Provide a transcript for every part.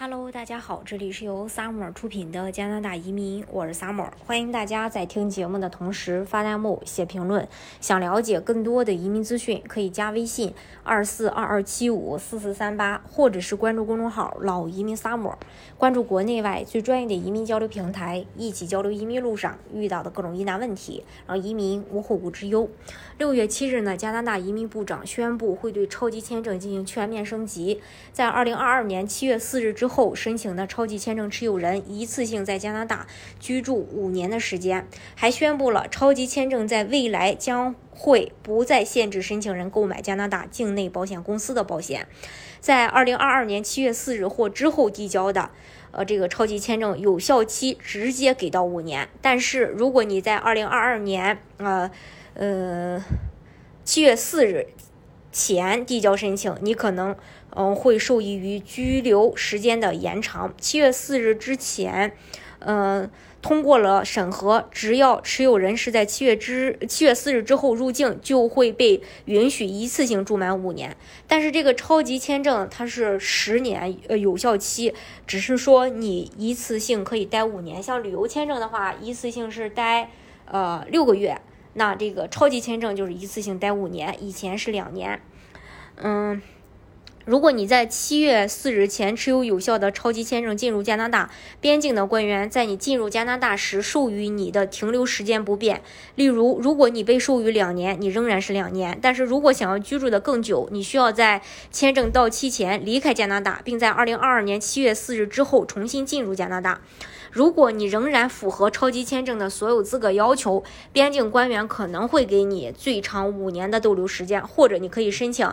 Hello，大家好，这里是由 Summer 出品的加拿大移民，我是 Summer，欢迎大家在听节目的同时发弹幕、写评论。想了解更多的移民资讯，可以加微信二四二二七五四四三八，或者是关注公众号“老移民 Summer”，关注国内外最专业的移民交流平台，一起交流移民路上遇到的各种疑难问题，让移民无后顾之忧。六月七日呢，加拿大移民部长宣布会对超级签证进行全面升级，在二零二二年七月四日之后申请的超级签证持有人一次性在加拿大居住五年的时间，还宣布了超级签证在未来将会不再限制申请人购买加拿大境内保险公司的保险，在二零二二年七月四日或之后递交的，呃，这个超级签证有效期直接给到五年，但是如果你在二零二二年，呃，呃，七月四日。前递交申请，你可能嗯会受益于居留时间的延长。七月四日之前，嗯通过了审核，只要持有人是在七月之七月四日之后入境，就会被允许一次性住满五年。但是这个超级签证它是十年呃有效期，只是说你一次性可以待五年。像旅游签证的话，一次性是待呃六个月。那这个超级签证就是一次性待五年，以前是两年。嗯，如果你在七月四日前持有有效的超级签证进入加拿大，边境的官员在你进入加拿大时授予你的停留时间不变。例如，如果你被授予两年，你仍然是两年。但是如果想要居住的更久，你需要在签证到期前离开加拿大，并在二零二二年七月四日之后重新进入加拿大。如果你仍然符合超级签证的所有资格要求，边境官员可能会给你最长五年的逗留时间，或者你可以申请，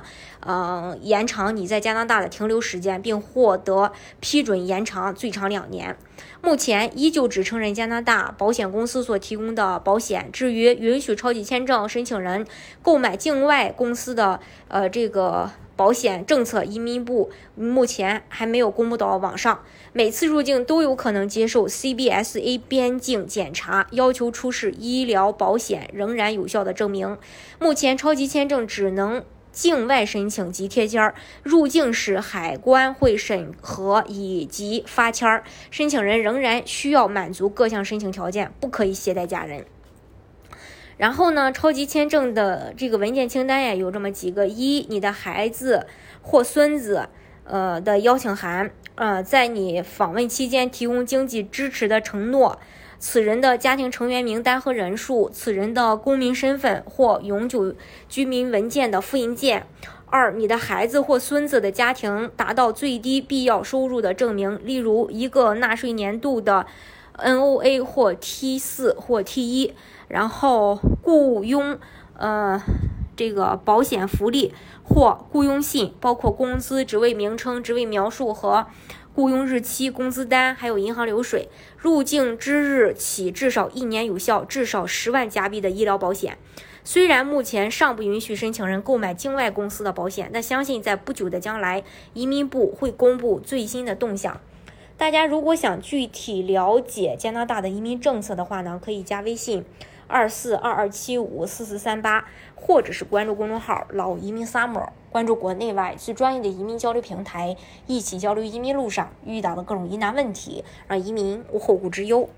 嗯，延长你在加拿大的停留时间，并获得批准延长最长两年。目前依旧只承认加拿大保险公司所提供的保险。至于允许超级签证申请人购买境外公司的，呃，这个。保险政策，移民部目前还没有公布到网上。每次入境都有可能接受 CBSA 边境检查，要求出示医疗保险仍然有效的证明。目前超级签证只能境外申请及贴签儿，入境时海关会审核以及发签儿。申请人仍然需要满足各项申请条件，不可以携带家人。然后呢，超级签证的这个文件清单呀，有这么几个：一，你的孩子或孙子，呃的邀请函，呃，在你访问期间提供经济支持的承诺，此人的家庭成员名单和人数，此人的公民身份或永久居民文件的复印件；二，你的孩子或孙子的家庭达到最低必要收入的证明，例如一个纳税年度的 NOA 或 T 四或 T 一。然后雇佣，呃，这个保险福利或雇佣信，包括工资、职位名称、职位描述和雇佣日期、工资单，还有银行流水。入境之日起至少一年有效、至少十万加币的医疗保险。虽然目前尚不允许申请人购买境外公司的保险，但相信在不久的将来，移民部会公布最新的动向。大家如果想具体了解加拿大的移民政策的话呢，可以加微信。二四二二七五四四三八，或者是关注公众号“老移民 summer”，关注国内外最专业的移民交流平台，一起交流移民路上遇到的各种疑难问题，让移民无后顾之忧。